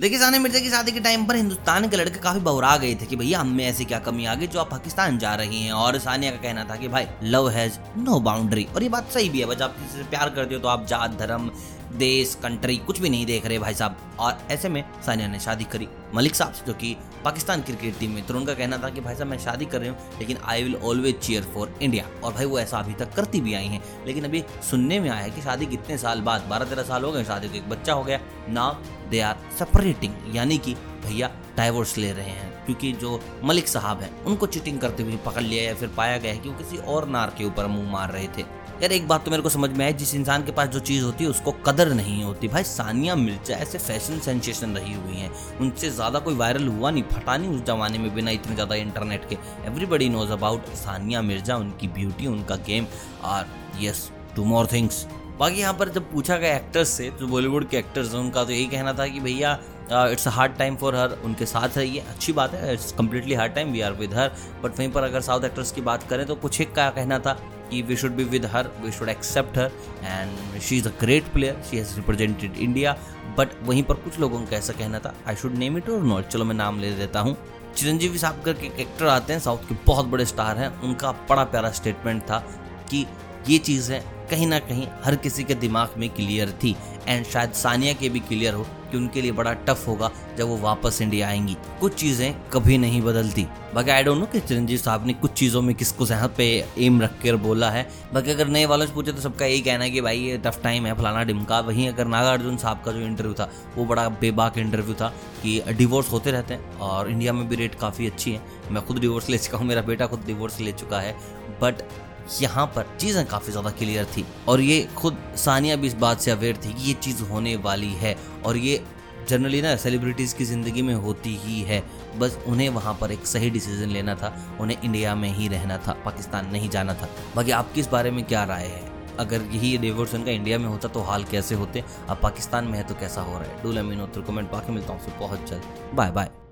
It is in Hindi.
देखिए सानिया मिर्ज़ा की शादी के टाइम पर हिंदुस्तान के लड़के काफ़ी बौरा गए थे कि भैया, हम में ऐसी क्या कमी आ गई जो आप पाकिस्तान जा रही हैं? और सानिया का कहना था कि, भाई लव हैज़ नो बाउंड्री और ये बात सही भी है, बस आप किसी से प्यार करते हो तो आप जात, धर्म देश कंट्री कुछ भी नहीं देख रहे भाई साहब। और ऐसे में सानिया ने शादी करी मलिक साहब जो कि पाकिस्तान क्रिकेट टीम में तो उनका कहना था कि भाई साहब, मैं शादी कर रही हूँ, लेकिन I will always chair for India और भाई, वो ऐसा अभी तक करती भी आई हैं। लेकिन अभी सुनने में आया है कि शादी कितने साल बाद, बारह तेरह साल हो गए शादी को, एक बच्चा हो गया। ना दे आर सेपरेटिंग यानी कि भैया डाइवोर्स ले रहे हैं। क्योंकि जो मलिक साहब हैं, उनको चिटिंग करते हुए पकड़ लिया या फिर पाया गया है कि वो किसी और नार के ऊपर मुँह मार रहे थे। यार, एक बात तो मेरे को समझ में आई, जिस इंसान के पास जो चीज़ होती है, उसको कदर नहीं होती। भाई, सानिया मिर्ज़ा ऐसे फ़ैशन सेंसेशन रही हुई हैं। उनसे ज़्यादा कोई वायरल हुआ नहीं, फटा नहीं उस जमाने में बिना इतने ज़्यादा इंटरनेट के। Everybody knows about Sania Mirza, उनकी ब्यूटी उनका गेम और यस टू मोर थिंग्स बाकी यहाँ पर जब पूछा गया एक्टर्स से, जो बॉलीवुड के एक्टर्स हैं, उनका तो यही कहना था कि भैया it's a hard time for her उनके साथ है, ये अच्छी बात है it's completely hard time we are with her but वहीं पर अगर साउथ एक्टर्स की बात करें तो कुछ एक का कहना था कि we should be with her we should accept her and she is a great player she has represented India but वहीं पर कुछ लोगों का ऐसा कहना था आई शुड नेम इट और नॉट चलो मैं नाम ले देता हूँ। चिरंजीवी साहब करके एक एक्टर आते हैं साउथ के बहुत बड़े स्टार हैं, उनका बड़ा प्यारा स्टेटमेंट था कि ये चीज़ें कहीं ना कहीं हर किसी के दिमाग में क्लियर थी एंड शायद सानिया के भी क्लियर हो कि उनके लिए बड़ा टफ होगा जब वो वापस इंडिया आएँगी। कुछ चीज़ें कभी नहीं बदलती। बाकी आई डोंट नो कि चिरंजीव साहब ने कुछ चीज़ों में किसको यहाँ पे एम रख कर बोला है। बाकी अगर नए वालों से पूछे तो सबका यही कहना है कि भाई ये टफ टाइम है, फलाना डिमका। वहीं अगर नागार्जुन साहब का जो इंटरव्यू था, वो बड़ा बेबाक इंटरव्यू था कि डिवोर्स होते रहते हैं और इंडिया में भी रेट काफ़ी अच्छी है। मैं खुद डिवोर्स ले चुका हूँ, मेरा बेटा खुद डिवोर्स ले चुका है। बट यहाँ पर चीज़ें काफ़ी ज़्यादा क्लियर थी। और ये खुद सानिया भी इस बात से अवेयर थी कि ये चीज़ होने वाली है और ये जनरली ना सेलिब्रिटीज़ की ज़िंदगी में होती ही है। बस उन्हें वहाँ पर एक सही डिसीज़न लेना था, उन्हें इंडिया में ही रहना था, पाकिस्तान नहीं जाना था। बाकी आपकी इस बारे में क्या राय है? अगर यही डिवोर्स उनका इंडिया में होता तो हाल कैसे होते? अब पाकिस्तान में है तो कैसा हो रहा है? डू तो कमेंट बाकी मिलता हूँ बहुत जल्द। Bye bye